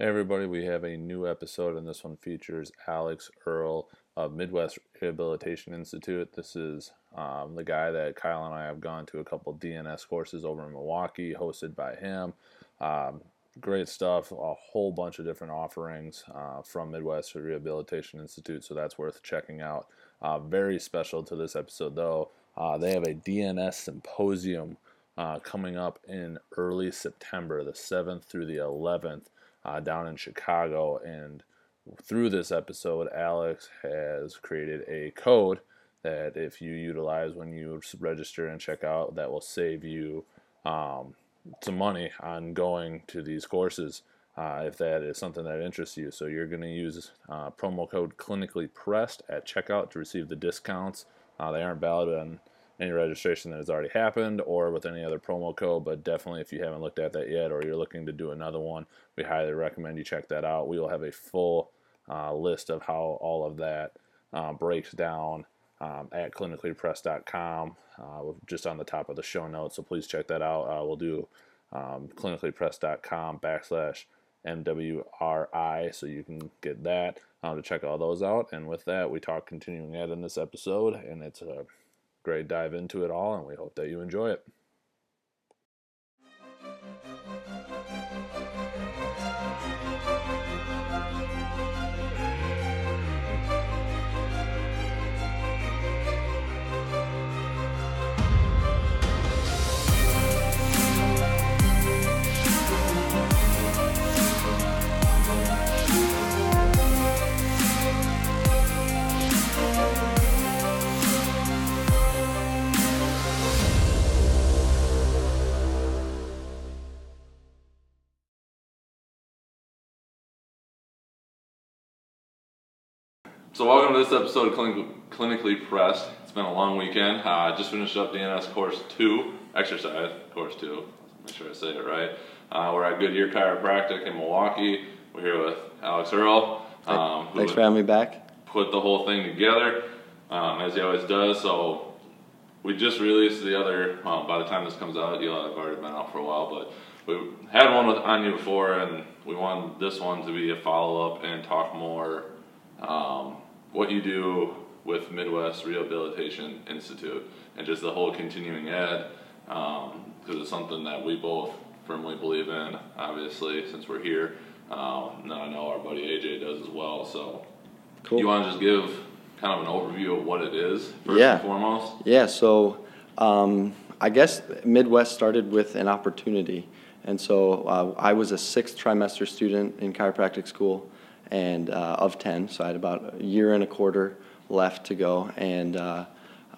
Hey everybody, we have a new episode, and this one features Alex Earl of Midwest Rehabilitation Institute. This is um, the guy that Kyle and I have gone to a couple DNS courses over in Milwaukee, hosted by him. Um, great stuff, a whole bunch of different offerings uh, from Midwest Rehabilitation Institute, so that's worth checking out. Uh, very special to this episode, though, uh, they have a DNS symposium uh, coming up in early September, the 7th through the 11th uh, down in Chicago. And through this episode, Alex has created a code that if you utilize when you register and check out, that will save you um, some money on going to these courses. Uh, if that is something that interests you. So you're going to use uh, promo code clinically pressed at checkout to receive the discounts. Uh, they aren't valid on any registration that has already happened or with any other promo code. But definitely, if you haven't looked at that yet or you're looking to do another one, we highly recommend you check that out. We will have a full uh, list of how all of that uh, breaks down um, at clinicallypress.com, uh, just on the top of the show notes. So please check that out. Uh, we'll do um, clinicallypressed.com backslash MWRI, so you can get that um, to check all those out. And with that, we talk continuing ed in this episode, and it's a great dive into it all, and we hope that you enjoy it. So welcome to this episode of Clinic- Clinically Pressed. It's been a long weekend. Uh, just finished up DNS course two, exercise course two. Make sure I say it right. Uh, we're at Goodyear Chiropractic in Milwaukee. We're here with Alex Earl. Um, Thanks for having me back. Put the whole thing together, um, as he always does. So we just released the other. Well, by the time this comes out, you'll have already been out for a while, but we had one with you before, and we wanted this one to be a follow up and talk more um, what you do with Midwest Rehabilitation Institute and just the whole continuing ed, because um, it's something that we both firmly believe in, obviously, since we're here. Um, now I know our buddy AJ does as well. So, cool. you want to just give kind of an overview of what it is first yeah. and foremost? Yeah. So, um, I guess Midwest started with an opportunity, and so uh, I was a sixth trimester student in chiropractic school and uh, of 10. So I had about a year and a quarter left to go. And uh,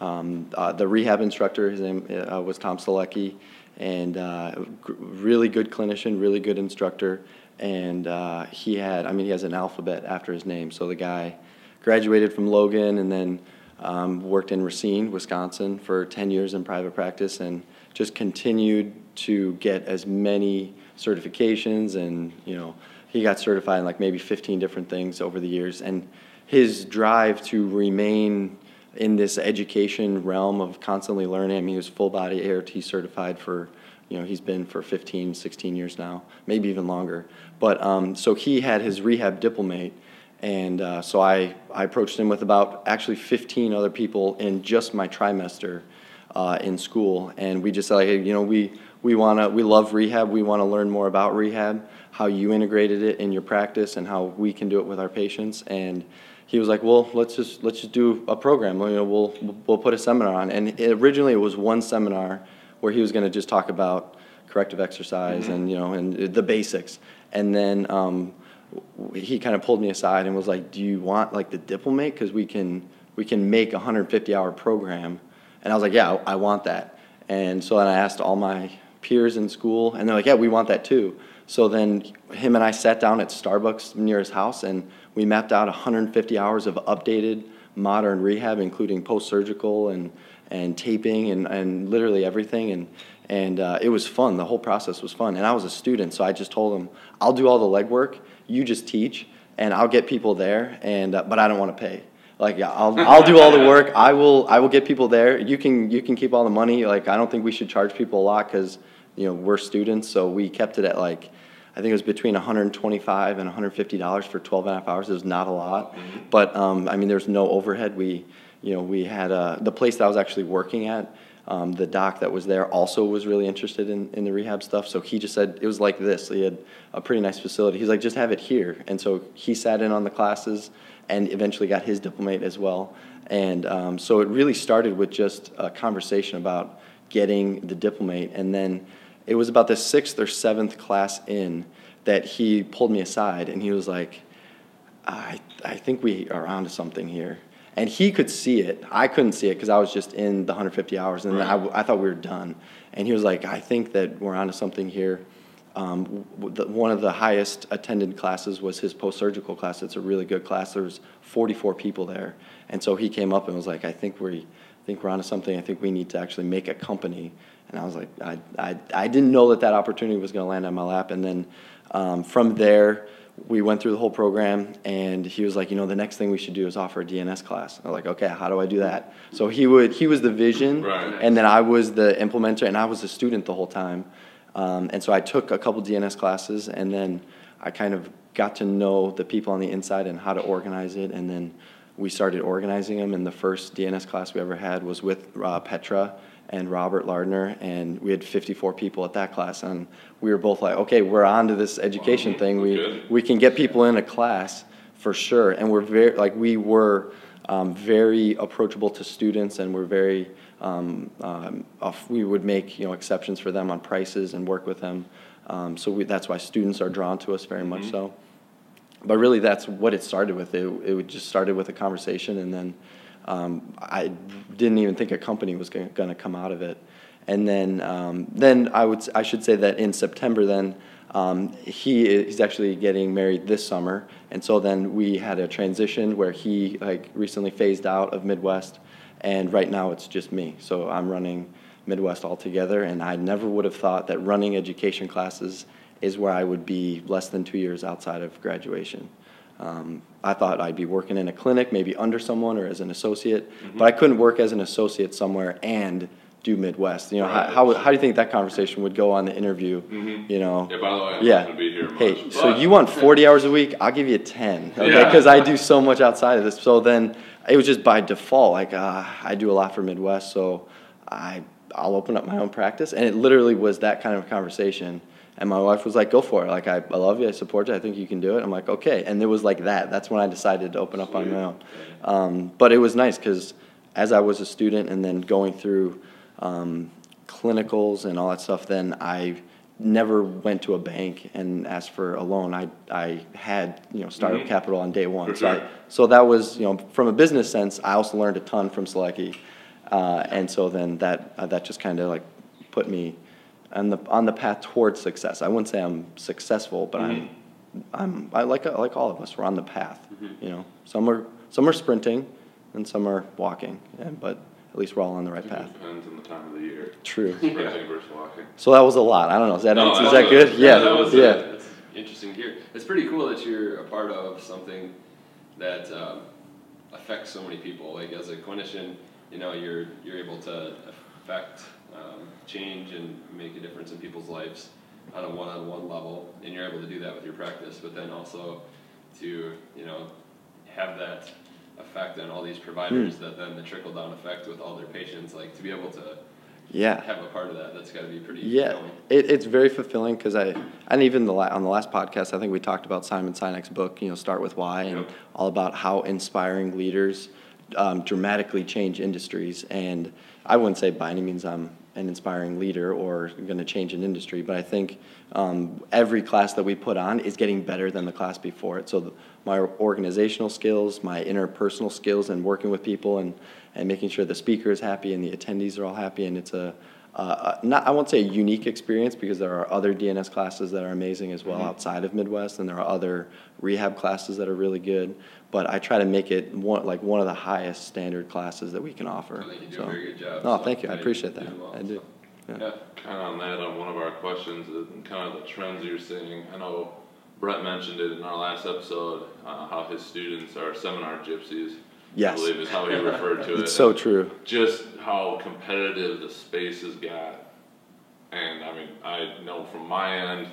um, uh, the rehab instructor, his name uh, was Tom Selecki, and uh, really good clinician, really good instructor. And uh, he had, I mean, he has an alphabet after his name. So the guy graduated from Logan and then um, worked in Racine, Wisconsin for 10 years in private practice and just continued to get as many certifications and, you know, he got certified in like maybe 15 different things over the years. And his drive to remain in this education realm of constantly learning, I mean, he was full body ART certified for, you know, he's been for 15, 16 years now, maybe even longer. But um, so he had his rehab diplomate. And uh, so I, I approached him with about actually 15 other people in just my trimester uh, in school. And we just said, like, you know, we, we, wanna, we love rehab, we want to learn more about rehab how you integrated it in your practice and how we can do it with our patients. And he was like, "Well, let's just let's just do a program. You know, we'll we'll put a seminar on." And it, originally, it was one seminar where he was going to just talk about corrective exercise mm-hmm. and you know and the basics. And then um, he kind of pulled me aside and was like, "Do you want like the diplomate? Because we can we can make a 150 hour program." And I was like, "Yeah, I want that." And so then I asked all my peers in school, and they're like, "Yeah, we want that too." So then him and I sat down at Starbucks near his house and we mapped out 150 hours of updated modern rehab, including post surgical and, and taping and, and literally everything. And, and uh, it was fun. The whole process was fun. And I was a student, so I just told him, I'll do all the legwork, you just teach, and I'll get people there, and, uh, but I don't want to pay like yeah, I'll, I'll do all the work i will i will get people there you can you can keep all the money like i don't think we should charge people a lot because you know we're students so we kept it at like I think it was between 125 and 150 dollars for 12 and a half hours. It was not a lot, but um, I mean, there's no overhead. We, you know, we had uh, the place that I was actually working at. Um, the doc that was there also was really interested in, in the rehab stuff. So he just said it was like this. He had a pretty nice facility. He's like, just have it here. And so he sat in on the classes and eventually got his diplomate as well. And um, so it really started with just a conversation about getting the diplomate. And then it was about the sixth or seventh class in that he pulled me aside and he was like, I, I think we are onto something here. And he could see it. I couldn't see it because I was just in the 150 hours and I, I thought we were done. And he was like, I think that we're onto something here. Um, the, one of the highest attended classes was his post-surgical class. It's a really good class. There was 44 people there. And so he came up and was like, I think we, I think we're onto something. I think we need to actually make a company. And I was like, I, I, I didn't know that that opportunity was going to land on my lap. And then um, from there, we went through the whole program, and he was like, you know, the next thing we should do is offer a DNS class. And I'm like, okay, how do I do that? So he would, he was the vision, Right. and then I was the implementer, and I was a student the whole time. Um, and so I took a couple DNS classes, and then I kind of got to know the people on the inside and how to organize it, and then we started organizing them. And the first DNS class we ever had was with uh, Petra and Robert Lardner, and we had 54 people at that class, and we were both like, okay, we're on to this education thing. We Good. we can get people in a class for sure, and we're very like we were um, very approachable to students, and we're very um, um, off, we would make you know exceptions for them on prices and work with them. Um, so we, that's why students are drawn to us very much so. But really, that's what it started with. It, it just started with a conversation, and then um, I didn't even think a company was going to come out of it. And then, um, then I would I should say that in September, then um, he i- he's actually getting married this summer, and so then we had a transition where he like recently phased out of Midwest, and right now it's just me. So I'm running Midwest altogether, and I never would have thought that running education classes is where I would be less than two years outside of graduation. Um, I thought I'd be working in a clinic, maybe under someone or as an associate, but I couldn't work as an associate somewhere and do Midwest. You know, Right. how, how, how do you think that conversation would go on the interview? You know, Yeah, by the way, I'm yeah. not be here much. Hey, so you want 40 hours a week? I'll give you 10. Okay, Yeah. because I do so much outside of this. So then it was just by default. Like uh, I do a lot for Midwest, so I I'll open up my own practice, and it literally was that kind of conversation. And my wife was like, "Go for it! Like I, I love you, I support you, I think you can do it." I'm like, "Okay," and it was like that. That's when I decided to open up on my own. Um, but it was nice because as I was a student and then going through um, clinicals and all that stuff, then I never went to a bank and asked for a loan. I, I had, you know, startup Mhm. capital on day one. So, I, so that was, you know, from a business sense, I also learned a ton from Selecki. Uh, and so then that, uh, that just kind of like put me on the, on the path towards success. I wouldn't say I'm successful, but I'm, I'm, I like, like all of us, we're on the path, you know. Some are, some are sprinting and some are walking, and, but at least we're all on the right path. Depends on the time of the year. True. Sprinting versus walking. So that was a lot. I don't know. Is that, No, is that that good? a- Yeah, that was yeah. a- That's interesting to hear. It's pretty cool that you're a part of something that um, affects so many people. Like as a clinician, you know, you're you're able to affect um, change and make a difference in people's lives on a one-on-one level, and you're able to do that with your practice. But then also to you know have that effect on all these providers Hmm. that then the trickle down effect with all their patients. Like to be able to Yeah. have a part of that, that's got to be pretty. Yeah, it, it's very fulfilling because I, and even the la- on the last podcast, I think we talked about Simon Sinek's book, you know, Start with Why, and Yep. all about how inspiring leaders um, dramatically change industries. And I wouldn't say by any means I'm an inspiring leader or going to change an industry, but I think um, every class that we put on is getting better than the class before it. So the, my organizational skills, my interpersonal skills, and working with people, and and making sure the speaker is happy and the attendees are all happy, and it's a uh, not I won't say a unique experience because there are other DNS classes that are amazing as well outside of Midwest, and there are other rehab classes that are really good. But I try to make it one like one of the highest standard classes that we can offer. I think you do So- a very good job. No, so thank you. I you appreciate do that. well, I do. so. Yeah. Yeah. Kind of on that, on one of our questions, uh, kind of the trends you're seeing. I know Brett mentioned it in our last episode, uh, how his students are seminar gypsies. Yes. I believe is how he referred to it. It's so true. Just how competitive the space has got. And I mean, I know from my end,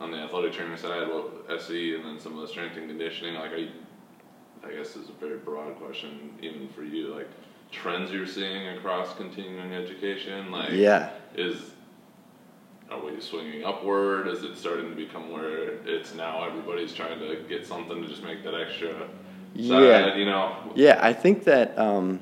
on the athletic training side, what SE and then some of the strength and conditioning, like I, I guess is a very broad question even for you, like trends you're seeing across continuing education, like Yeah. is are we swinging upward? Is it starting to become where it's now everybody's trying to get something to just make that extra Yeah. you know? Yeah, I think that um,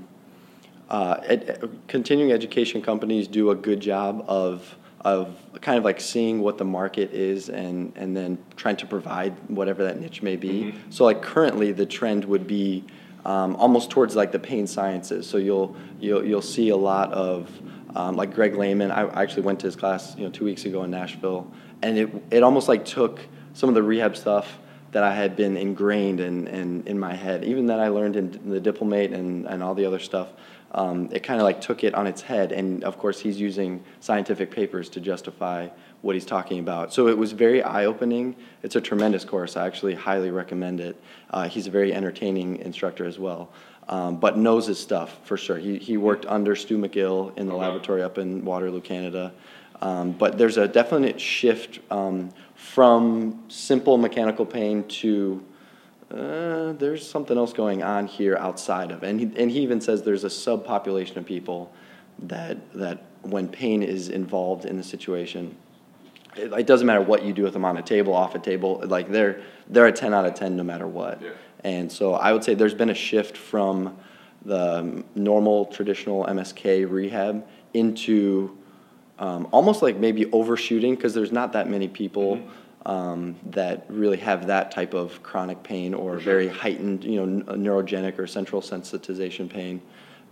uh, ed- continuing education companies do a good job of of kind of like seeing what the market is and and then trying to provide whatever that niche may be. So like currently, the trend would be um, almost towards like the pain sciences. So you'll you'll you'll see a lot of um, like Greg Lehman. I I actually went to his class you know two weeks ago in Nashville, and it it almost like took some of the rehab stuff that I had been ingrained in, in, in my head, even that I learned in the diplomate and, and all the other stuff. Um, it kind of like took it on its head, and of course he's using scientific papers to justify what he's talking about. So it was very eye-opening. It's a tremendous course. I actually highly recommend it. Uh, he's a very entertaining instructor as well, um, but knows his stuff for sure. He, he worked under Stu McGill in the laboratory up in Waterloo, Canada. Um, but there's a definite shift um, from simple mechanical pain to uh, there's something else going on here outside of, and he, and he even says there's a subpopulation of people that that when pain is involved in the situation, it, it doesn't matter what you do with them on a table, off a table, like they're they're a ten out of ten no matter what. Yeah. And so I would say there's been a shift from the normal traditional MSK rehab into um, almost like maybe overshooting because there's not that many people um, that really have that type of chronic pain or very heightened, you know, n- neurogenic or central sensitization pain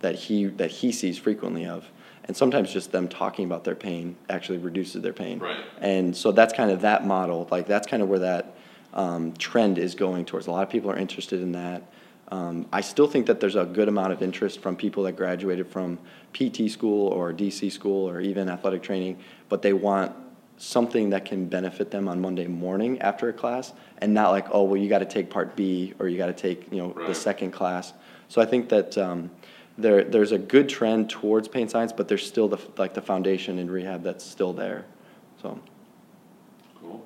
that he that he sees frequently of. And sometimes just them talking about their pain actually reduces their pain. Right. And so that's kind of that model. Like that's kind of where that um, trend is going towards. A lot of people are interested in that. Um, I still think that there's a good amount of interest from people that graduated from PT school or DC school or even athletic training, but they want something that can benefit them on Monday morning after a class and not like, oh, well, you got to take part B or you got to take, you know, the second class. So I think that um, there, there's a good trend towards pain science, but there's still the, like the foundation in rehab that's still there. So Cool.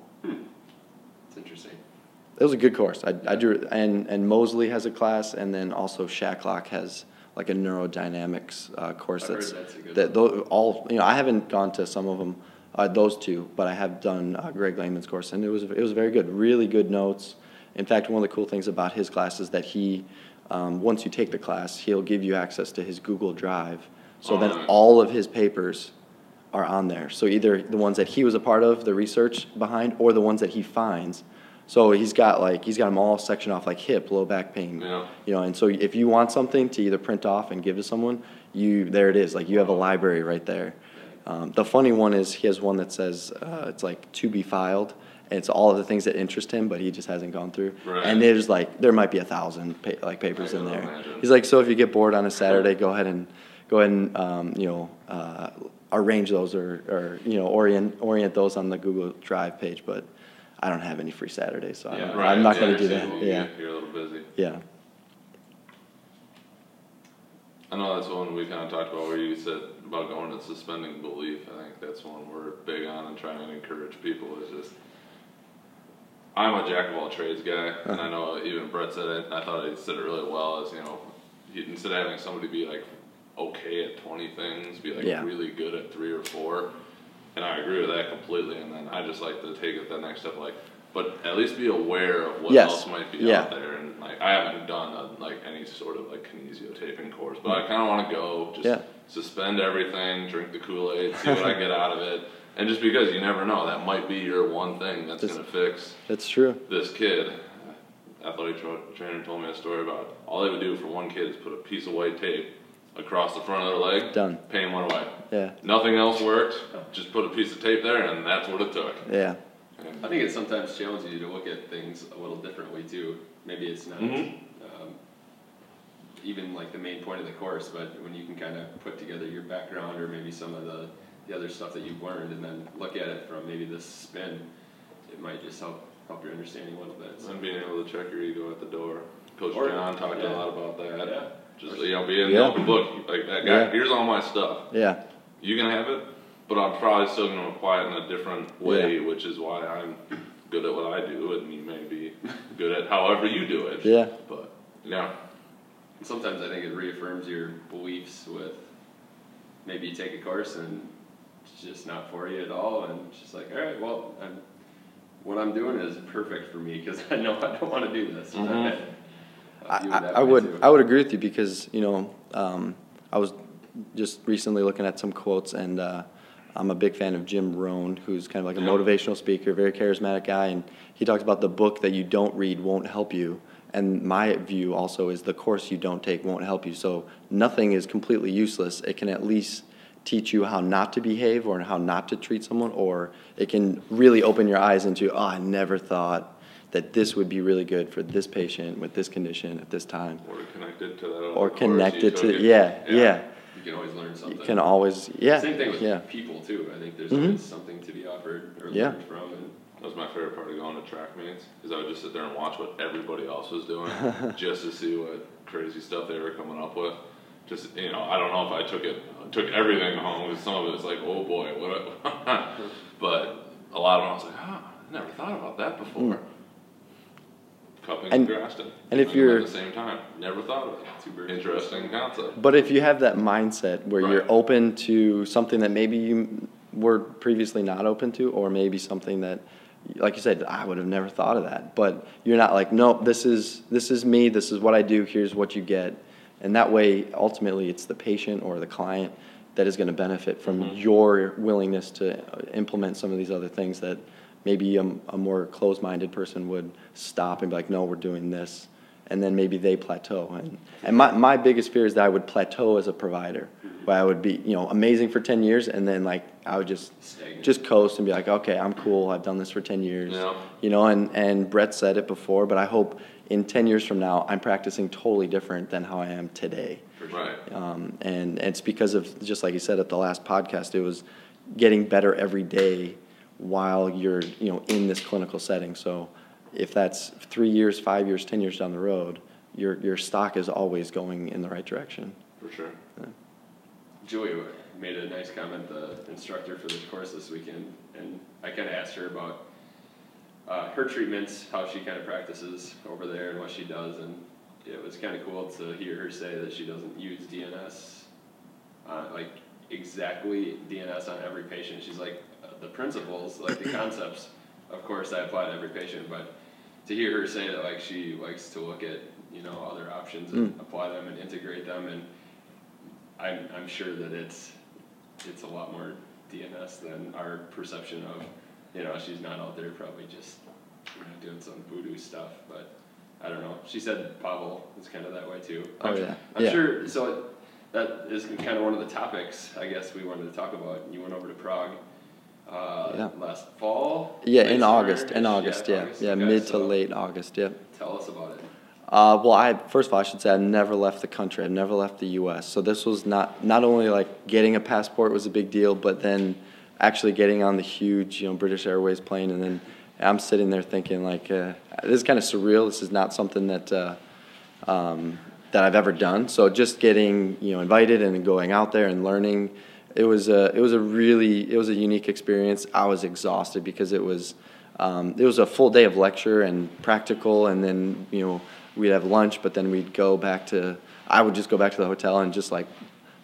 It was a good course. I, I drew, and, and Moseley has a class, and then also Shacklock has like a neurodynamics uh, course that's, that's a good that tho- all you know. I haven't gone to some of them, uh, those two, but I have done uh, Greg Lehman's course, and it was it was very good. Really good notes. In fact, one of the cool things about his class is that he, um, once you take the class, he'll give you access to his Google Drive. So Oh, then nice. all of his papers are on there. So either the ones that he was a part of, the research behind, or the ones that he finds. So he's got like he's got them all sectioned off like hip, low back pain. Yeah. You know, and so if you want something to either print off and give to someone, you there it is. Like you have a library right there. Um, the funny one is he has one that says uh, it's like to be filed. And it's all of the things that interest him, but he just hasn't gone through. Right. And there's like there might be a thousand pa- like papers in there. imagine. He's like, so if you get bored on a Saturday, go ahead and go ahead and um, you know uh, arrange those or, or you know orient orient those on the Google Drive page. But I don't have any free Saturdays, so Yeah. I'm, Right. I'm not yeah, going to do that. Yeah, You're a little busy. yeah, I know that's one we kind of talked about where you said about going and suspending belief. I think that's one we're big on and trying to encourage people is just. I'm a jack of all trades guy, and I uh-huh. know even Brett said it. I thought he said it really well. Is you know, he, instead of having somebody be like okay at 20 things, be like Yeah. really good at three or four. And I agree with that completely. And then I just like to take it the next step, like, but at least be aware of what Yes. else might be Yeah. out there. And like, I haven't done a, like any sort of like kinesio taping course, but I kind of want to go, just Yeah. suspend everything, drink the Kool Aid, see what I get out of it. And just because you never know, that might be your one thing that's Just- gonna fix that's true. this kid. Athletic tra- trainer told me a story about all they would do for one kid is put a piece of white tape across the front of their leg. Done. Pain went away. Yeah, Nothing else worked. Just put a piece of tape there, and that's what it took. yeah, I think it sometimes challenges you to look at things a little differently too. Maybe it's not Mhm. um, even like the main point of the course, but when you can kind of put together your background or maybe some of the, the other stuff that you've learned and then look at it from maybe this spin, it might just help help your understanding a little bit. So, And being able to check your ego at the door. Coach Or- John talked a lot about that. Yeah. Just you know, being Yeah. an open book. Like that guy. Yeah. Here's all my stuff. yeah, You can have it, but I'm probably still going to apply it in a different way, which is why I'm good at what I do, and you may be good at however you do it. Yeah. But yeah, Sometimes I think it reaffirms your beliefs with maybe you take a course and it's just not for you at all, and it's just like, all right, well, I'm, what I'm doing is perfect for me because I know I don't want to do this. And Mhm. I've had a few I, that I would too. I would agree with you because you know um, I was just recently looking at some quotes and uh, I'm a big fan of Jim Rohn who's kind of like a motivational speaker, very charismatic guy, and he talks about the book that you don't read won't help you. And my view also is the course you don't take won't help you. So nothing is completely useless. It can at least teach you how not to behave or how not to treat someone, or it can really open your eyes into, oh, I never thought that this would be really good for this patient with this condition at this time. or connected to that. Or connected to, it. yeah, yeah. You can always learn You something. can always, yeah, Same thing with yeah. people too. I think there's Mhm. always something to be offered or Yeah. learned from. And That was my favorite part of going to track meets, is I would just sit there and watch what everybody else was doing, just to see what crazy stuff they were coming up with. Just you know, I don't know if I took it, took everything home, because some of it's like, oh boy, what? A but a lot of it I was like, ah, I never thought about that before. Cupping and. And- Graston, and if you're- at the same time, never thought of it. Birds. Interesting concept. But if you have that mindset where you're open to something that maybe you were previously not open to, or maybe something that, like you said, I would have never thought of that. But you're not like, nope, this is this is me. This is what I do. Here's what you get, and that way, ultimately, it's the patient or the client that is going to benefit from Mhm. your willingness to implement some of these other things that maybe a, a more closed-minded person would stop and be like, no, we're doing this and then maybe they plateau. And, and my, my biggest fear is that I would plateau as a provider, where I would be, you know, amazing for 10 years, and then like I would just Stagnant. just coast and be like, okay, I'm cool. I've done this for 10 years. Yeah. You know, and, and Brett said it before, but I hope in 10 years from now, I'm practicing totally different than how I am today. Right. Um, and it's because of, just like you said at the last podcast, it was getting better every day while you're, you know, in this clinical setting. So if that's three years, five years, 10 years down the road, your, your stock is always going in the right direction. For sure. Julie made a nice comment, the instructor for this course this weekend, and I kind of asked her about uh, her treatments, how she kind of practices over there, and what she does, and it was kind of cool to hear her say that she doesn't use DNS, uh, like exactly DNS on every patient. She's like the principles, like the concepts. Of course, I apply to every patient, but to hear her say that, like she likes to look at you know other options and Mm. apply them and integrate them and I'm, I'm sure that it's, it's a lot more DNS than our perception of, you know, she's not out there probably just, you know, doing some voodoo stuff, but I don't know. She said Pavel is kind of that way too. Oh, I'm- yeah. I'm Yeah. sure, so that is kind of one of the topics, I guess, we wanted to talk about. You went over to Prague, uh, Yeah. last fall? Yeah, in? August, in August, yeah. Yeah, Okay, mid to so late August, Yeah. Tell us about it. Uh, well, I first of all, I should say I've never left the country. I've never left the U.S. So this was not not only like getting a passport was a big deal, but then actually getting on the huge, you know, British Airways plane, and then I'm sitting there thinking like, uh, this is kind of surreal. This is not something that uh, um, that I've ever done. So just getting you know invited and going out there and learning, it was a it was a really it was a unique experience. I was exhausted because it was um, it was a full day of lecture and practical, and then you know we'd have lunch, but then we'd go back to I would just go back to the hotel and just like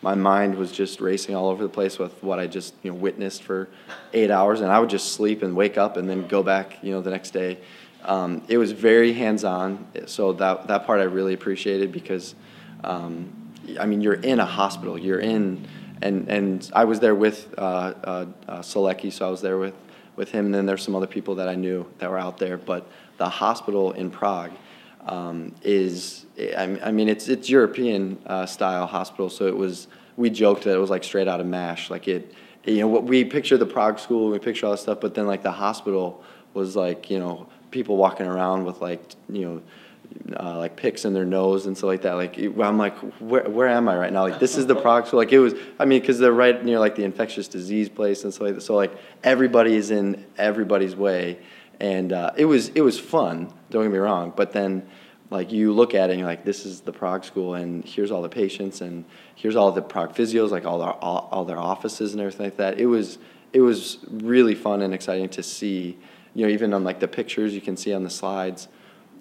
my mind was just racing all over the place with what I just you know witnessed for eight hours, and I would just sleep and wake up and then go back you know the next day. Um, it was very hands-on, so that that part I really appreciated because, um, I mean, you're in a hospital, you're in, and and I was there with uh, uh, uh, Selecki, so I was there with with him, and then there's some other people that I knew that were out there, but the hospital in Prague um, is, I mean, it's it's European uh, style hospital, so it was. We joked that it was like straight out of Mash, like it. You know, what we picture the Prague school, we picture all this stuff, but then like the hospital was like, you know, people walking around with like, you know, uh, like picks in their nose and stuff like that. Like I'm like, where where am I right now? Like this is the Prague school. Like it was. I mean, because they're right near like the infectious disease place and stuff like that. So like everybody is in everybody's way, and uh, it was it was fun. Don't get me wrong, but then. Like you look at it and you're like, this is the Prague school, and here's all the patients, and here's all the Prague physios, like all their all, all their offices and everything like that. It was it was really fun and exciting to see you know, even on like the pictures you can see on the slides.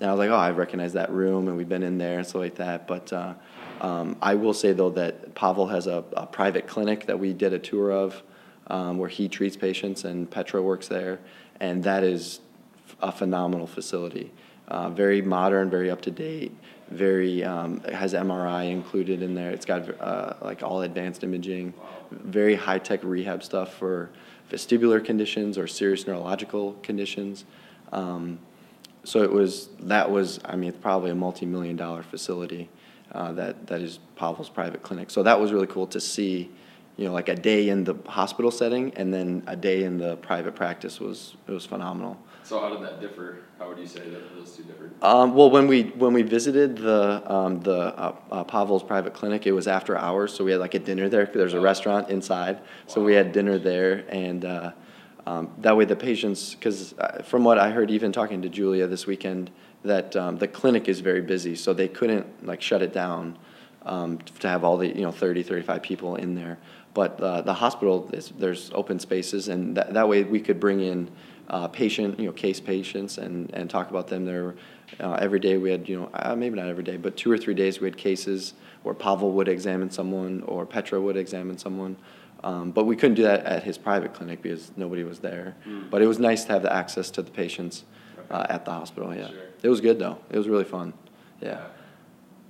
And I was like, oh, I recognize that room, and we've been in there and stuff like that. But uh, um, I will say though that Pavel has a, a private clinic that we did a tour of, um, where he treats patients, and Petra works there, and that is a phenomenal facility. Uh, very modern, very up to date, very um, has MRI included in there. It's got uh, like all advanced imaging, very high tech rehab stuff for vestibular conditions or serious neurological conditions. Um, so it was that was I mean probably a multi million dollar facility uh, that that is Pavel's private clinic. So that was really cool to see. You know, like a day in the hospital setting and then a day in the private practice was it was phenomenal. So how did that differ? How would you say that those two differed? Um, well, when we when we visited the um, the uh, uh, Pavel's private clinic, it was after hours, so we had like a dinner there. There's a restaurant inside, so we had dinner there, and uh, um, that way the patients, because uh, from what I heard, even talking to Julia this weekend, that um, the clinic is very busy, so they couldn't like shut it down um, to have all the you know 30, 35 people in there. But uh, the hospital is there's open spaces, and that, that way we could bring in uh, patient, you know, case patients and, and talk about them. There, uh, every day we had, you know, uh, maybe not every day, but two or three days we had cases where Pavel would examine someone or Petra would examine someone. Um, but we couldn't do that at his private clinic because nobody was there. Mm. But it was nice to have the access to the patients uh, at the hospital. Yeah, Sure. it was good though. It was really fun. Yeah.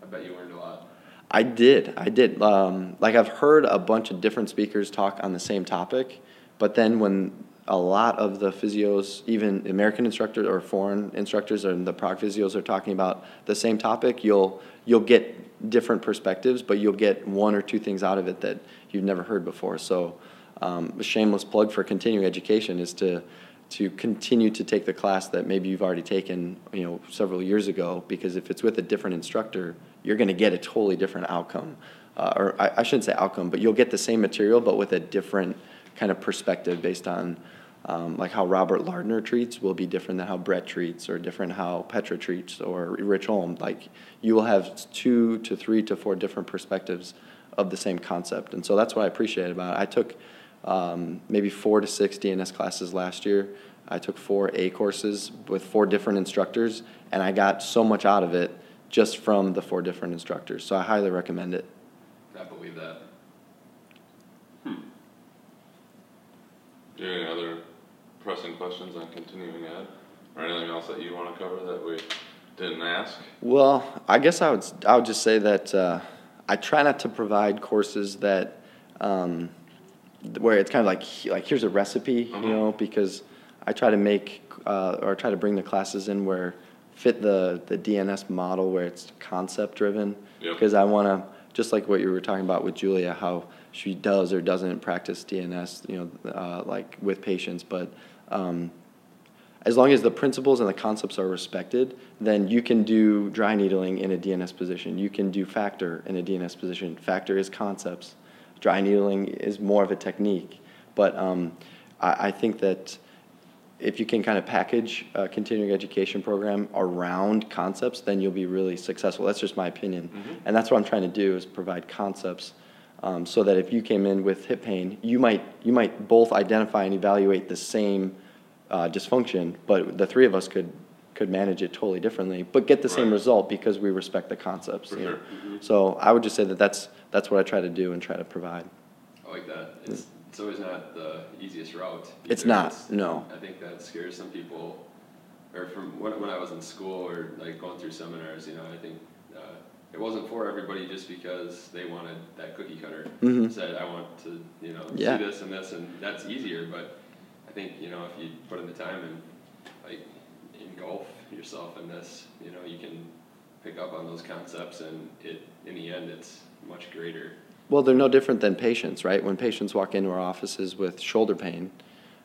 I bet you learned a lot. I did. I did. Um, like I've heard a bunch of different speakers talk on the same topic, but then when a lot of the physios, even American instructors or foreign instructors and the Prague physios are talking about the same topic, you'll you'll get different perspectives, but you'll get one or two things out of it that you've never heard before. So, um, a shameless plug for continuing education is to to continue to take the class that maybe you've already taken, you know, several years ago, because if it's with a different instructor, you're going to get a totally different outcome. Uh, or I, I shouldn't say outcome, but you'll get the same material, but with a different kind of perspective based on um, like how Robert Lardner treats will be different than how Brett treats, or different how Petra treats, or Rich Ulm. Like you will have two to three to four different perspectives of the same concept, and so that's what I appreciate about it. I took um, maybe four to six DNS classes last year. I took four A courses with four different instructors, and I got so much out of it just from the four different instructors. So I highly recommend it. I believe that. Hmm. Do you have any other pressing questions on continuing ed? Or anything else that you wanna cover that we didn't ask? Well, I guess I would I would just say that uh, I try not to provide courses that um, where it's kind of like like here's a recipe, Mhm. you know, because I try to make uh, or try to bring the classes in where fit the the DNS model where it's concept driven. Yep. Because I want to just like what you were talking about with Julia, how she does or doesn't practice DNS, you know, uh, like with patients, but. Um, as long as the principles and the concepts are respected, then you can do dry needling in a DNS position. You can do FAKTR in a DNS position. FAKTR is concepts. Dry needling is more of a technique. But um, I, I think that if you can kind of package a continuing education program around concepts, then you'll be really successful. That's just my opinion. And that's what I'm trying to do is provide concepts um, so that if you came in with hip pain, you might, you might both identify and evaluate the same uh, dysfunction, but the three of us could, could manage it totally differently, but get the same result because we respect the concepts. For you know. sure. So I would just say that that's, that's what I try to do and try to provide. I like that. It's, it's always not the easiest route. It's either. not, no. I think that scares some people, or from when, when I was in school or like going through seminars, you know, I think uh, it wasn't for everybody just because they wanted that cookie cutter. Mhm. Said, I want to, you know, Yeah. see this and this, and that's easier, but I think, you know, if you put in the time and like engulf yourself in this, you know, you can pick up on those concepts and it, in the end, it's much greater. Well, they're no different than patients, right? When patients walk into our offices with shoulder pain,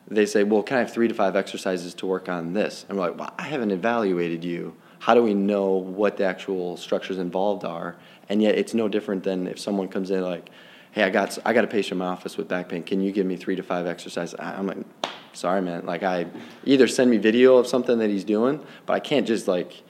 they say, Well, can I have three to five exercises to work on this? And we're like, Well, I haven't evaluated you. How do we know what the actual structures involved are? And yet, it's no different than if someone comes in like, Hey, I got I got a patient in my office with back pain. Can you give me three to five exercises? I'm like, sorry, man. Like, I either send me video of something that he's doing, but I can't just like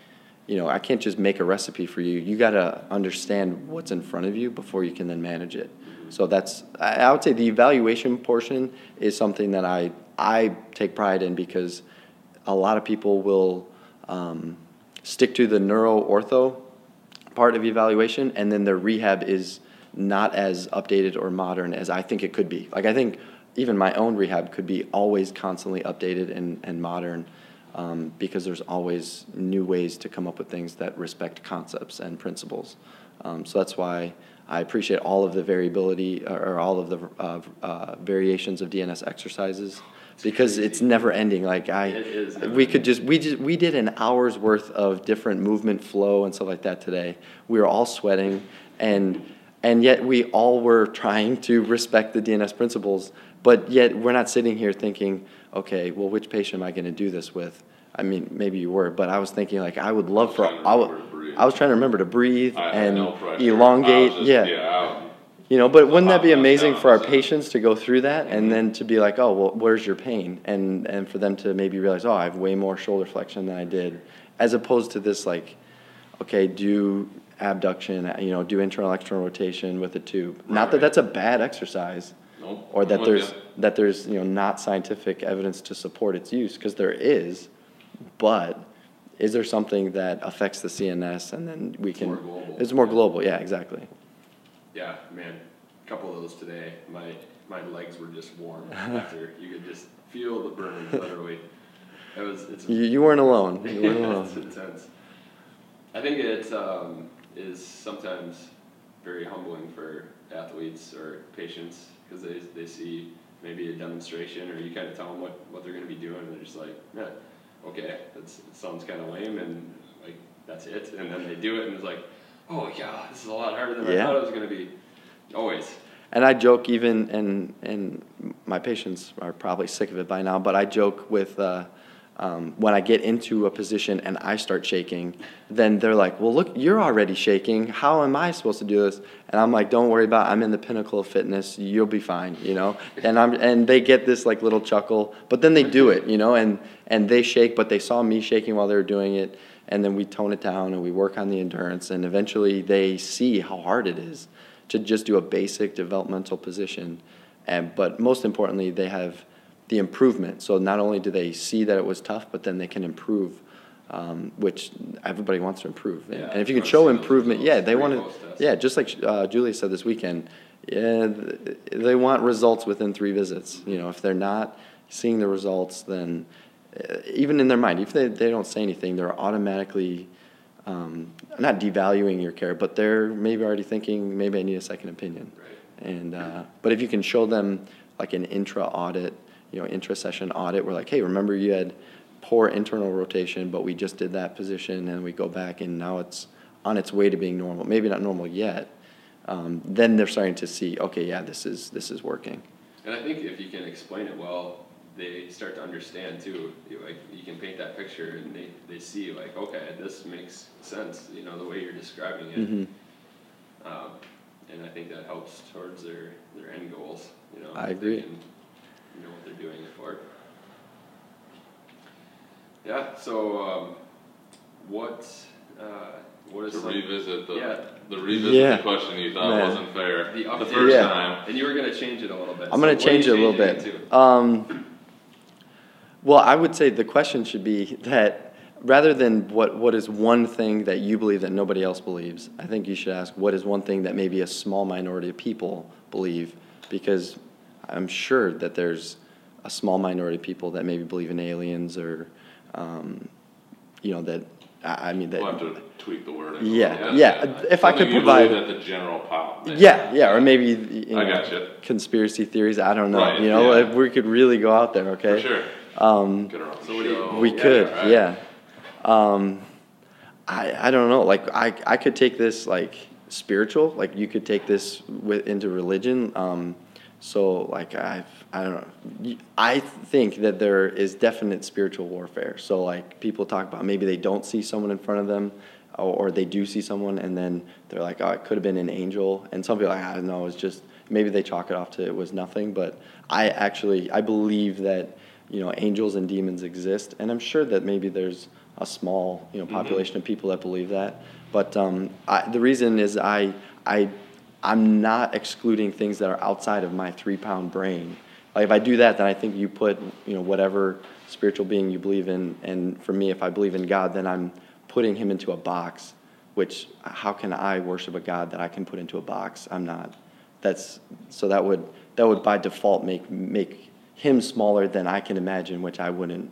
you know, I can't just make a recipe for you. You got to understand what's in front of you before you can then manage it. So that's, I, would say the evaluation portion is something that I, I take pride in because a lot of people will um, stick to the neuro ortho part of evaluation, and then their rehab is not as updated or modern as I think it could be. Like I think even my own rehab could be always constantly updated and, and modern um, because there's always new ways to come up with things that respect concepts and principles. Um, so that's why I appreciate all of the variability or, or all of the uh, uh, variations of DNS exercises because it's never ending. Like I, It is we could just we just we did an hour's worth of different movement flow and stuff like that today. We were all sweating and and yet we all were trying to respect the DNS principles, but yet we're not sitting here thinking, okay, well, which patient am I going to do this with? I mean, maybe you were, but I was thinking like I would love for I, would. I was trying to remember to breathe I and no elongate. Just- yeah. Yeah. You know, but wouldn't that be amazing for our patients to go through that and Mhm. then to be like, oh, well, where's your pain? And, and for them to maybe realize, oh, I have way more shoulder flexion than I did, as opposed to this like, okay, do abduction, you know, do internal external rotation with a tube. Not that that's a bad exercise Nope, or I'm that there's, ya. that there's, you know, not scientific evidence to support its use, because there is, but is there something that affects the CNS and then we can? more global. It's more global, yeah, exactly. Yeah, man, a couple of those today, my, my legs were just warm after, you could just feel the burn, literally. It was, it's. You, you weren't alone, you weren't alone. it's intense. I think it um, is sometimes very humbling for athletes or patients because they, they see maybe a demonstration or you kind of tell them what, what they're going to be doing and they're just like, yeah, okay, that's, it sounds kind of lame and like that's it. And then they do it and it's like, oh yeah, this is a lot harder than I thought it was going to be. Always. And I joke even, and and my patients are probably sick of it by now, but I joke with uh, um, when I get into a position and I start shaking, then they're like, "Well, look, you're already shaking. How am I supposed to do this?" And I'm like, "Don't worry about. It. I'm in the pinnacle of fitness. You'll be fine." You know. And I'm and they get this like little chuckle, but then they do it. You know, and and they shake, but they saw me shaking while they were doing it, and then we tone it down and we work on the endurance, and eventually they see how hard it is to just do a basic developmental position. And, but most importantly, they have the improvement. So not only do they see that it was tough, but then they can improve, um, which everybody wants to improve. And- Yeah, and if you can show improvement, yeah, they want to yeah, just like uh, Julia said this weekend, yeah, they want results within three visits. You know, if they're not seeing the results, then uh, even in their mind, if they, they don't say anything, they're automatically um, not devaluing your care, but they're maybe already thinking, maybe I need a second opinion. Right. And, uh, but if you can show them like an intra audit, you know, intra session audit, we're like, hey, remember you had poor internal rotation, but we just did that position and we go back and now it's on its way to being normal. Maybe not normal yet. Um, then they're starting to see, okay, yeah, this is, this is working. And I think if you can explain it well, they start to understand too. You, like you can paint that picture, and they, they see like, okay, this makes sense. You know, the way you're describing it. Mhm. Um, and I think that helps towards their their end goals. You know, I agree. They can know what they're doing it for. Yeah. So, um, what uh, what is To some- revisit the, Yeah. the revisit Yeah. the question you thought Man. wasn't fair. The The first Yeah. time. And you were gonna change it a little bit. I'm so gonna what change it a little bit. it? Um, well, I would say the question should be that rather than what, what is one thing that you believe that nobody else believes, I think you should ask what is one thing that maybe a small minority of people believe, because I'm sure that there's a small minority of people that maybe believe in aliens or, um, you know, that I, I mean that. We'll have to tweak the wording. a Yeah, little. yeah, if I could you provide- believe That the general pop. Yeah, yeah, or maybe you know, I gotcha. conspiracy theories. I don't know. Right, you know, yeah. if we could really go out there, okay? For sure. Um, Get her on the So what do you- we yeah, could, right. yeah. Um, I I don't know. Like I I could take this like spiritual. Like you could take this with, into religion. Um, so like I've I don't know. I think that there is definite spiritual warfare. So like people talk about maybe they don't see someone in front of them. Or, or they do see someone and then they're like, oh, it could have been an angel. And some people are like, I don't know, it's just maybe they chalk it off to it was nothing. But I actually I believe that you know angels and demons exist, and I'm sure that maybe there's a small you know population of people that believe that. But um, I, the reason is I I I'm not excluding things that are outside of my three pound brain. Like if I do that, then I think you put you know, whatever spiritual being you believe in. And for me, if I believe in God, then I'm putting him into a box, which how can I worship a God that I can put into a box? I'm not. That's so that would that would by default make make him smaller than I can imagine, which I wouldn't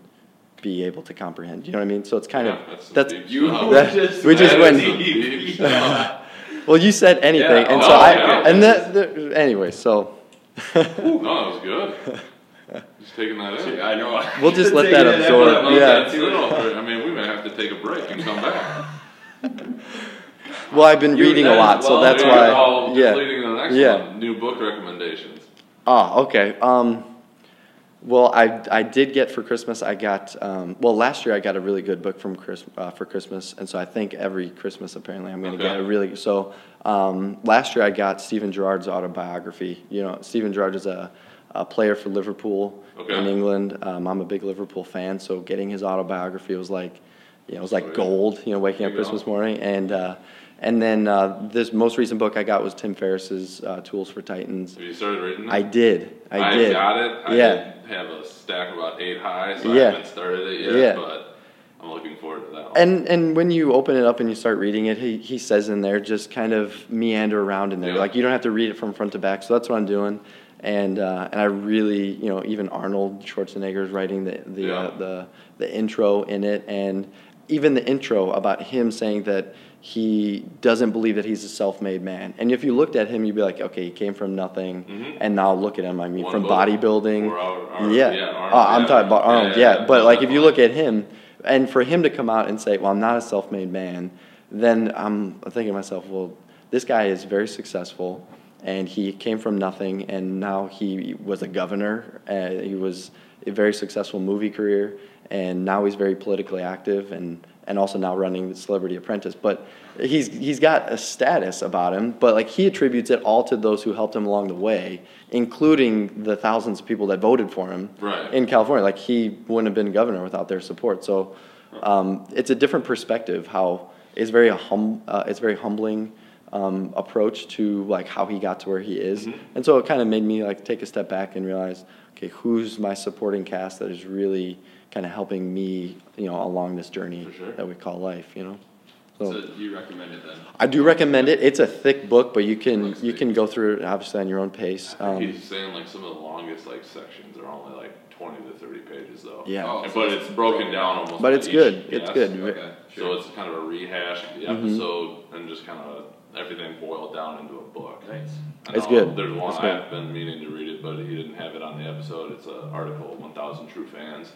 be able to comprehend. You know what I mean? So it's kind Yeah, of that's that's You that- we just went-. well, you said anything, Yeah, and oh, so I yeah. and that, that anyway. So No, that was good. Just taking that in. I know. We'll just let that absorb, after that yeah. moment, too. I mean, we may have to take a break and come back. well, I've been You- reading a that- lot, so that's why. you go. Just yeah. leading the next Yeah. one. New book recommendations. Oh, okay. Um, well, I, I did get for Christmas, I got, um, well, last year I got a really good book from Chris, uh, for Christmas. And so I think every Christmas apparently I'm going to Okay. get a really, so, um, last year I got Steven Gerrard's autobiography. You know, Steven Gerrard is a, a player for Liverpool Okay. in England. Um, I'm a big Liverpool fan, so getting his autobiography was like, you know, it was like Sweet. gold, you know, waking up There you go. Christmas morning. And, uh, and then, uh, this most recent book I got was Tim Ferriss's, uh, Tools for Titans. Have you started reading it? I did. I, did. I did. got it. I Yeah. did have a stack about eight high, so Yeah. I haven't started it yet. Yeah. But I'm looking forward to that one. And and when you open it up and you start reading it, he, he says in there just kind of meander around in there. Yeah. Like you don't have to read it from front to back. So that's what I'm doing. And uh, and I really you know even Arnold Schwarzenegger is writing the the, uh, the the intro in it, and even the intro about him saying that he doesn't believe that he's a self-made man. And if you looked at him, you'd be like, okay, he came from nothing, Mhm. and now look at him. I mean, One from bodybuilding. Ar- Ar- yeah. yeah, Arnold, Oh, I'm yeah. talking about Arnold. yeah, Yeah, yeah. but like if you look at him, and for him to come out and say, "Well, I'm not a self-made man," then I'm thinking to myself, "Well, this guy is very successful, and he came from nothing, and now he was a governor. Uh, he was a very successful movie career, and now he's very politically active, and and also now running the Celebrity Apprentice. But he's he's got a status about him, but like he attributes it all to those who helped him along the way, including the thousands of people that voted for him Right. in California. Like he wouldn't have been governor without their support. So um, it's a different perspective. How it's very hum, uh, it's very humbling um, approach to like how he got to where he is. And so it kind of made me like take a step back and realize, okay, who's my supporting cast that is really kind of helping me, you know, along this journey sure. that we call life. You know. So do you recommend it then? I do recommend it. It's a thick book, but you can you thick. can go through it obviously on your own pace. I think Um, he's saying like some of the longest like sections are only like 20 to 30 pages though. Yeah. Oh, so but it's broken down almost. But it's each good. It's guest. good. Okay, So it's kind of a rehash of the Mhm. episode and just kind of everything boiled down into a book. Nice. I It's know good. There's one It's. I've been meaning to read it, but he didn't have it on the episode. It's an article, 1,000 True Fans,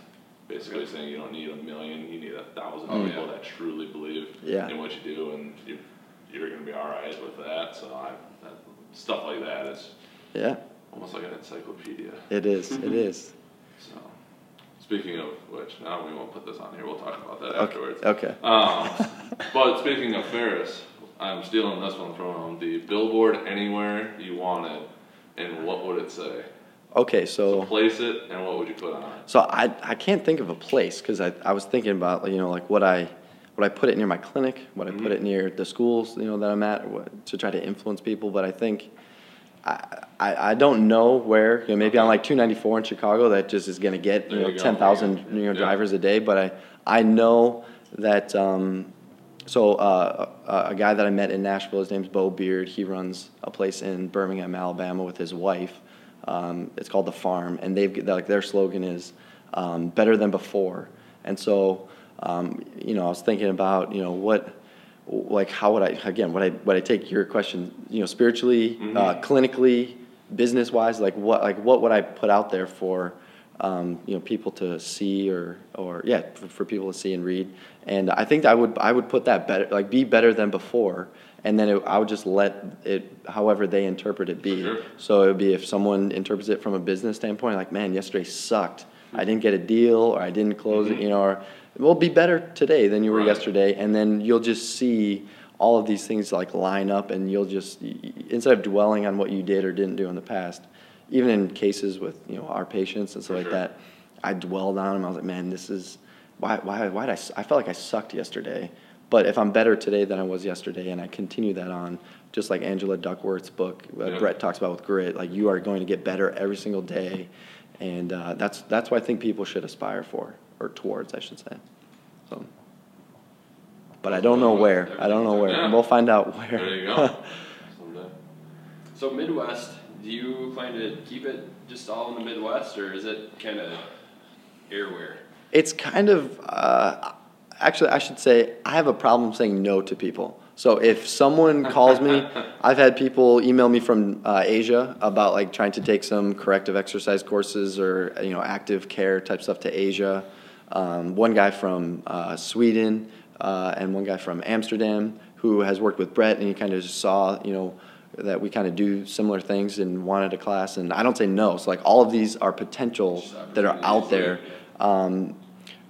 basically saying you don't need a million, you need a thousand Oh, people yeah. that truly believe Yeah. in what you do, and you, you're going to be all right with that. So I, that, stuff like that is yeah, almost like an encyclopedia. it is. It is. So, speaking of which, now we won't put this on here. We'll talk about that Okay. afterwards. Okay. Um, but speaking of Ferriss, I'm stealing this one from him. The billboard anywhere you wanted, and what would it say? Okay. So So place it, and what would you put on it? so I I can't think of a place because I I was thinking about you know like what I would I put it near my clinic? Would I put it near the schools you know that I'm at what, to try to influence people? But I think. I, I, I don't know where you know maybe on like 294 in Chicago that just is going to get you know you 10,000 you know Yeah. drivers a day but I I know that um, so uh, a, a guy that I met in Nashville his name's Bo Beard he runs a place in Birmingham Alabama with his wife um, it's called the Farm and they've like their slogan is um, better than before. And so um, you know I was thinking about you know what like how would I again would I would I take your question you know spiritually uh, clinically business wise like what like what would I put out there for um, you know people to see or or yeah for, for people to see and read? And I think I would I would put that better like be better than before and then it, I would just let it however they interpret it be sure. so it would be if someone interprets it from a business standpoint like man yesterday sucked I didn't get a deal or I didn't close it mm-hmm. you know or we'll be better today than you were Right. yesterday and then you'll just see all of these things like line up and you'll just instead of dwelling on what you did or didn't do in the past even in cases with you know our patients and stuff For like sure. that i dwelled on them i was like man this is why why why did I I felt like i sucked yesterday but if i'm better today than i was yesterday and i continue that on just like angela duckworth's book uh, Yeah. brett talks about with grit like you are going to get better every single day and uh, that's that's what I think people should aspire for or towards, I should say. So, but I don't know where. I don't know where. Yeah. We'll find out where. There you go. So Midwest, do you plan to keep it just all in the Midwest, or is it kind of everywhere? It's kind of, uh, actually, I should say, I have a problem saying no to people. So if someone calls me, I've had people email me from uh, Asia about like trying to take some corrective exercise courses or you know active care type stuff to Asia. Um, one guy from uh, Sweden uh, and one guy from Amsterdam who has worked with Brett and he kind of just saw you know that we kind of do similar things and wanted a class and I don't say no. So like all of these are potential that are out there. Um,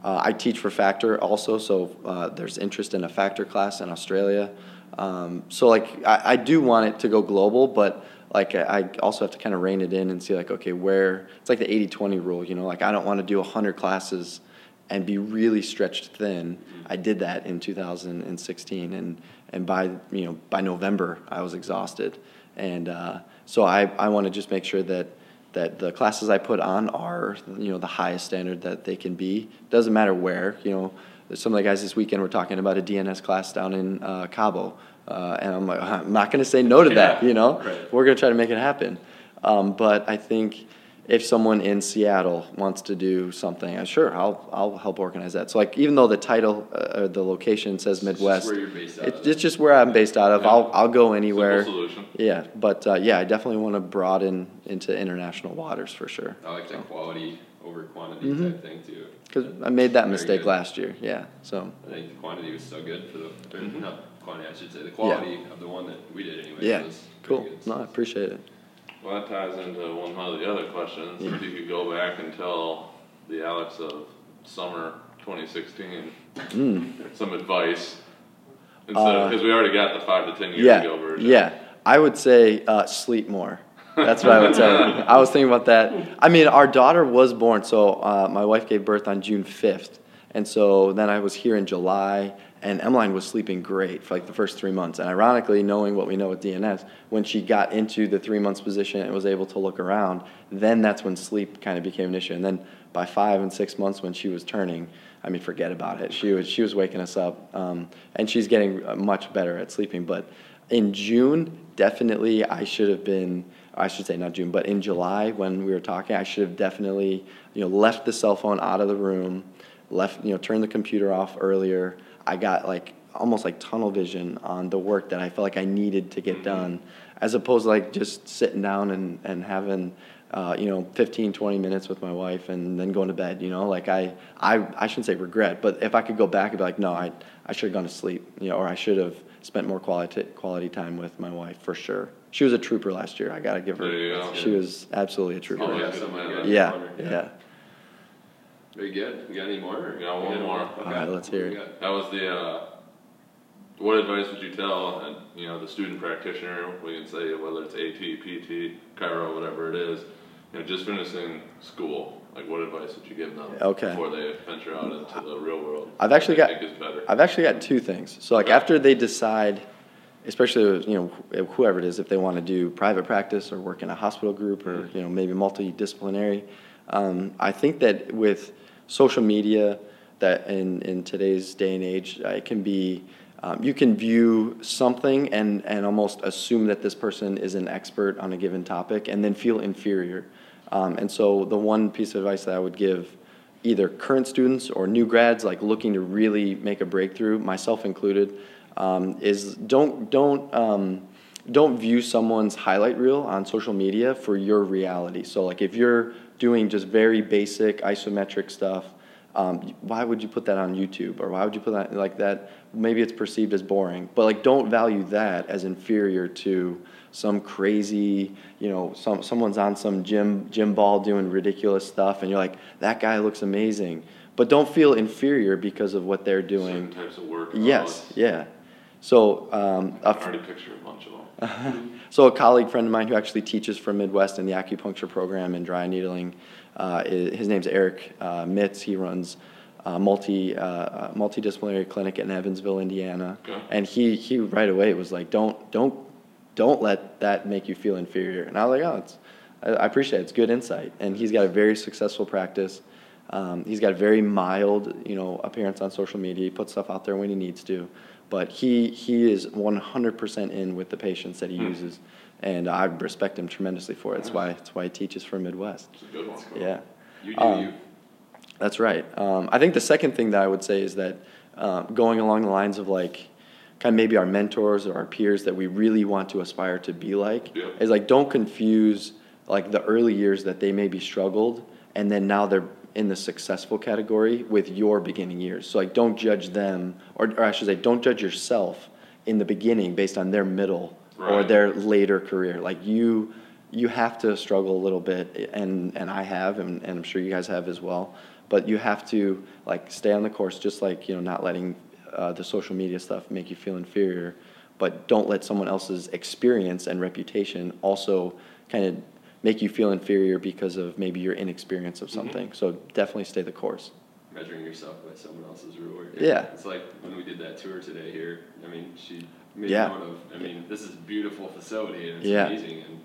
uh, I teach for FAKTR also, so uh, there's interest in a FAKTR class in Australia. Um, so like I, I do want it to go global, but like I I also have to kind of rein it in and see like okay where it's like the 80-20 rule, you know, like I don't want to do 100 classes and be really stretched thin. I did that in 2016, and and by you know by November I was exhausted, and uh, so I I want to just make sure that that the classes I put on are you know the highest standard that they can be. Doesn't matter where you know. Some of the guys this weekend were talking about a DNS class down in uh, Cabo, uh, and I'm like, I'm not going to say no to that. You know, right. we're going to try to make it happen. Um, but I think if someone in Seattle wants to do something, uh, sure, I'll I'll help organize that. So like even though the title uh, or the location says It's just Midwest, where you're based out it's, of. it's just where I'm based out of. Yeah. I'll I'll go anywhere. Yeah, but uh, yeah, I definitely want to broaden into international waters for sure. I like that quality over quantity Mhm. type thing too. Because I made that mistake good. last year. Yeah, so I think the quantity was so good for the, Mhm. not quantity, I should say, the quality of the one that we did anyway. yeah, was cool. No, I appreciate it. Well, that ties into one of the other questions. If you could go back and tell the Alex of summer 2016 Mm. some advice, instead Uh, because we already got the five to ten years yeah, ago version. Yeah, I would say uh, sleep more. That's what I would say. I was thinking about that. I mean, our daughter was born, so uh, my wife gave birth on June 5th. And so then I was here in July, and Emmeline was sleeping great for like the first three months. And ironically, knowing what we know with DNS, when she got into the three months position and was able to look around, then that's when sleep kind of became an issue. And then by five and six months, when she was turning, I mean, forget about it. She was she was waking us up, um, and she's getting uh, much better at sleeping. But in June, definitely, I should have been. I should say not June, but in July when we were talking, I should have definitely, you know, left the cell phone out of the room, left, you know, turned the computer off earlier. I got like almost like tunnel vision on the work that I felt like I needed to get done, as opposed to like just sitting down and and having uh, you know, 15, 20 minutes with my wife and then going to bed, you know, like I, I, I shouldn't say regret, but if I could go back and be like, no, I, I should have gone to sleep, you know, or I should have spent more quality, quality time with my wife for sure. She was a trooper last year. I got to give her, There you go. she was absolutely a trooper. Oh, yeah, yeah. something like that. yeah, Wonder, yeah. Very good. You got any more? or- We got one more. Okay. All right, let's hear it. got? That was the. Uh, what advice would you tell, uh, you know, the student practitioner? We can say whether it's AT, PT, chiro, whatever it is. You know, just finishing school. Like, what advice would you give them Okay. before they venture out into the real world? I've actually got- they think is better. I've actually got two things. So like Okay. after they decide, especially you know whoever it is, if they want to do private practice or work in a hospital group or you know maybe multidisciplinary, um, I think that with social media, that in in today's day and age, uh, it can be. Um, you can view something and, and almost assume that this person is an expert on a given topic and then feel inferior. Um, and so, the one piece of advice that I would give either current students or new grads like looking to really make a breakthrough, myself included, um, is don't don't um, don't view someone's highlight reel on social media for your reality. So like if you're doing just very basic isometric stuff, um, why would you put that on YouTube or why would you put that like that? Maybe it's perceived as boring, but like don't value that as inferior to some crazy, you know, some someone's on some gym gym ball doing ridiculous stuff, and you're like, that guy looks amazing, but don't feel inferior because of what they're Certain doing. types of work. Yes, yeah. So um, I a can already picture a bunch of them. so a colleague friend of mine who actually teaches from Midwest in the acupuncture program and dry needling, uh, i- his name's Eric uh, Mitz. He runs a multi uh, uh, multidisciplinary clinic in Evansville, Indiana, Okay. and he he right away was like, don't don't don't let that make you feel inferior. And I was like, oh, it's I, I appreciate it. It's good insight, and he's got a very successful practice. Um, he's got a very mild, you know, appearance on social media. He puts stuff out there when he needs to, but he he is 100% in with the patients that he Hmm. uses, and I respect him tremendously for it. That's why that's why he teaches for Midwest. It's a good one. Yeah. You do Um, you. That's right. Um, I think the second thing that I would say is that um, going along the lines of like, kind of maybe our mentors or our peers that we really want to aspire to be like, Yeah. is like don't confuse like the early years that they maybe struggled and then now they're in the successful category with your beginning years. So like don't judge them, or, or I should say, don't judge yourself in the beginning based on their middle or their later career. Like you, you have to struggle a little bit, and and I have, and, and I'm sure you guys have as well. But you have to like stay on the course, just like you know, not letting uh, the social media stuff make you feel inferior. But don't let someone else's experience and reputation also kind of make you feel inferior because of maybe your inexperience of something. So definitely stay the course. measuring yourself by someone else's ruler. Yeah. It's like when we did that tour today here. I mean, she made Yeah. note of. I mean, this is a beautiful facility and it's Yeah. amazing, and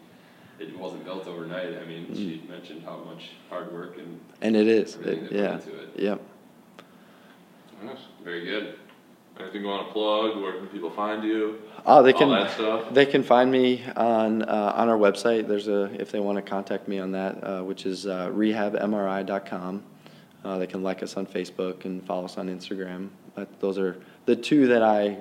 it wasn't built overnight. I mean, Mm. she mentioned how much hard work and And it is. It, yeah. into it. Yep. Very good. Anything you want to plug? Where can people find you? Oh, they All can. that stuff. They can find me on uh, on our website. There's a if they want to contact me on that, uh, which is uh, rehabmri.com. Uh, they can like us on Facebook and follow us on Instagram. But those are the two that I.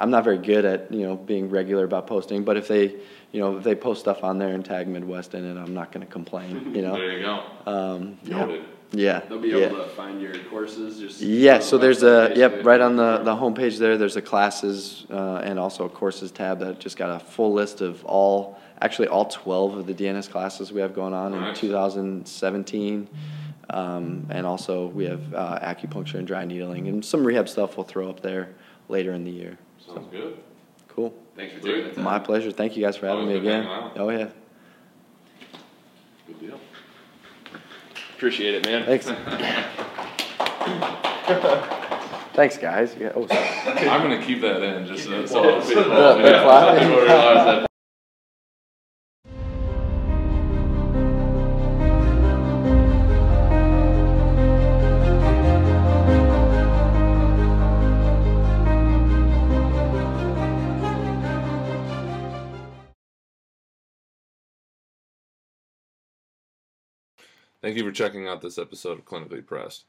I'm not very good at you know being regular about posting, but if they you know if they post stuff on there and tag Midwest in it, I'm not going to complain. You know. There you go. Um, yeah. Yeah. They'll be yeah. able to find your courses. Just Yeah, so there's a, yep, right on the, the homepage there, there's a classes, uh, and also a courses tab that just got a full list of all, actually all twelve of the DNS classes we have going on in Nice. two thousand seventeen. Um, and also we have, uh, acupuncture and dry needling, and some rehab stuff we'll throw up there later in the year. Sounds good. Cool. Thanks for doing it. My pleasure, thank you guys for having me Always good again. Oh, yeah, Good deal. Appreciate it, man. thanks. Thanks, guys. Yeah, oh, sorry. I'm gonna keep that in just so, so The- the clapping? people realize that Thank you for checking out this episode of Clinically Pressed.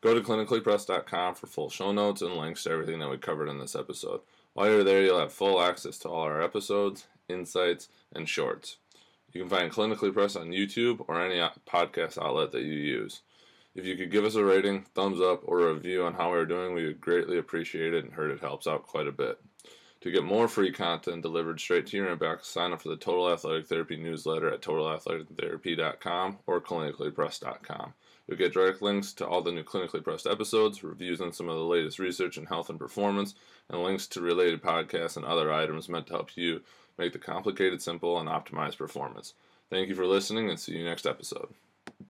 Go to clinicallypressed.com for full show notes and links to everything that we covered in this episode. While you're there, you'll have full access to all our episodes, insights, and shorts. You can find Clinically Pressed on YouTube or any podcast outlet that you use. If you could give us a rating, thumbs up, or a review on how we're doing, we would greatly appreciate it and heard it helps out quite a bit. To get more free content delivered straight to your inbox, sign up for the Total Athletic Therapy newsletter at totalathletictherapy.com or clinicallypressed.com. You'll get direct links to all the new Clinically Pressed episodes, reviews on some of the latest research in health and performance, and links to related podcasts and other items meant to help you make the complicated simple and optimize performance. Thank you for listening and see you next episode.